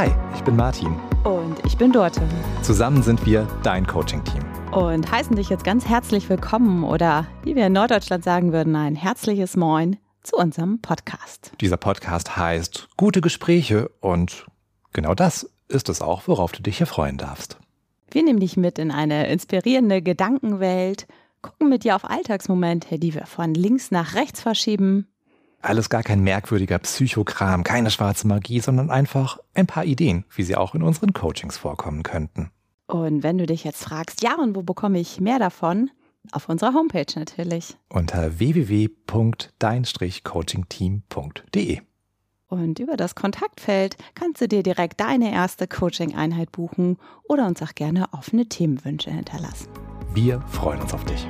Hi, ich bin Martin. Und ich bin Dorte. Zusammen sind wir dein Coaching-Team. Und heißen dich jetzt ganz herzlich willkommen oder wie wir in Norddeutschland sagen würden, ein herzliches Moin zu unserem Podcast. Dieser Podcast heißt Gute Gespräche und genau das ist es auch, worauf du dich hier freuen darfst. Wir nehmen dich mit in eine inspirierende Gedankenwelt, gucken mit dir auf Alltagsmomente, die wir von links nach rechts verschieben. Alles gar kein merkwürdiger Psychokram, keine schwarze Magie, sondern einfach ein paar Ideen, wie sie auch in unseren Coachings vorkommen könnten. Und wenn du dich jetzt fragst, ja, und wo bekomme ich mehr davon? Auf unserer Homepage natürlich. Unter www.dein-coachingteam.de. Und über das Kontaktfeld kannst du dir direkt deine erste Coaching-Einheit buchen oder uns auch gerne offene Themenwünsche hinterlassen. Wir freuen uns auf dich.